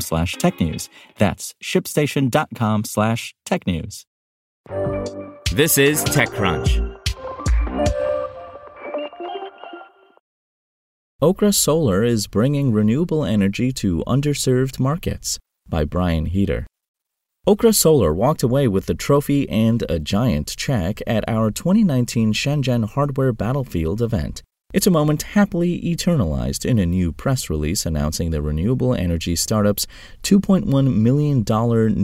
slash technews. That's shipstation.com slash technews. This is TechCrunch. Okra Solar is bringing renewable energy to underserved markets by Brian Heater. Okra Solar walked away with the trophy and a giant check at our 2019 Shenzhen Hardware Battlefield event. It's a moment happily eternalized in a new press release announcing the renewable energy startup's $2.1 million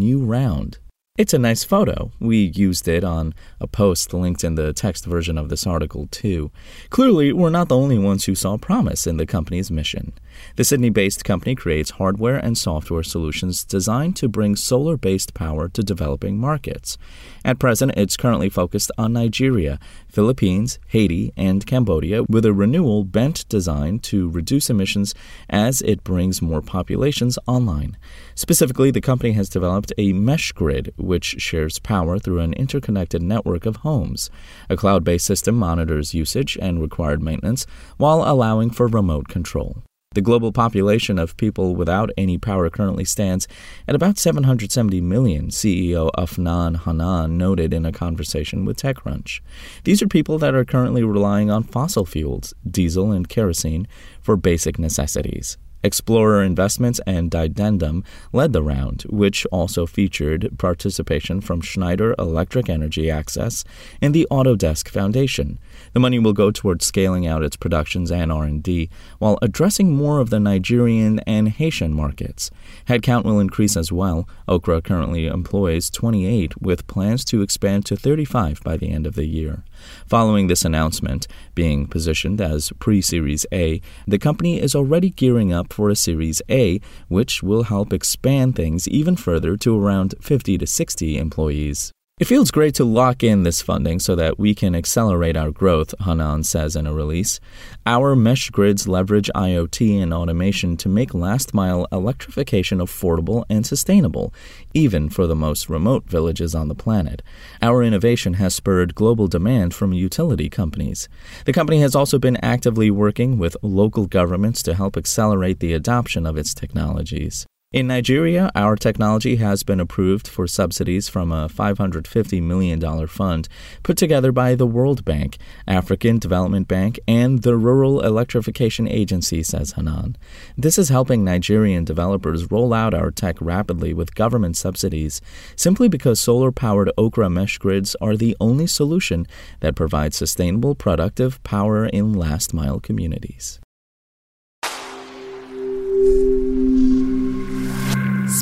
new round. It's a nice photo. We used it on a post linked in the text version of this article, too. Clearly, we're not the only ones who saw promise in the company's mission. The Sydney based company creates hardware and software solutions designed to bring solar based power to developing markets. At present, it's currently focused on Nigeria, Philippines, Haiti, and Cambodia with a renewal bent designed to reduce emissions as it brings more populations online. Specifically, the company has developed a mesh grid which shares power through an interconnected network of homes. A cloud based system monitors usage and required maintenance while allowing for remote control. The global population of people without any power currently stands at about 770 million, CEO Afnan Hannan noted in a conversation with TechCrunch. These are people that are currently relying on fossil fuels, diesel and kerosene, for basic necessities. Explorer Investments and Didendum led the round, which also featured participation from Schneider Electric Energy Access and the Autodesk Foundation. The money will go towards scaling out its productions and R&D while addressing more of the Nigerian and Haitian markets. Headcount will increase as well. Okra currently employs 28 with plans to expand to 35 by the end of the year. Following this announcement, being positioned as pre Series A, the company is already gearing up for a Series A, which will help expand things even further to around 50 to 60 employees. It feels great to lock in this funding so that we can accelerate our growth, Hannan says in a release. Our mesh grids leverage IoT and automation to make last mile electrification affordable and sustainable, even for the most remote villages on the planet. Our innovation has spurred global demand from utility companies. The company has also been actively working with local governments to help accelerate the adoption of its technologies. In Nigeria, our technology has been approved for subsidies from a $550 million fund put together by the World Bank, African Development Bank, and the Rural Electrification Agency, says Hannan. This is helping Nigerian developers roll out our tech rapidly with government subsidies, simply because solar powered Okra mesh grids are the only solution that provides sustainable, productive power in last mile communities.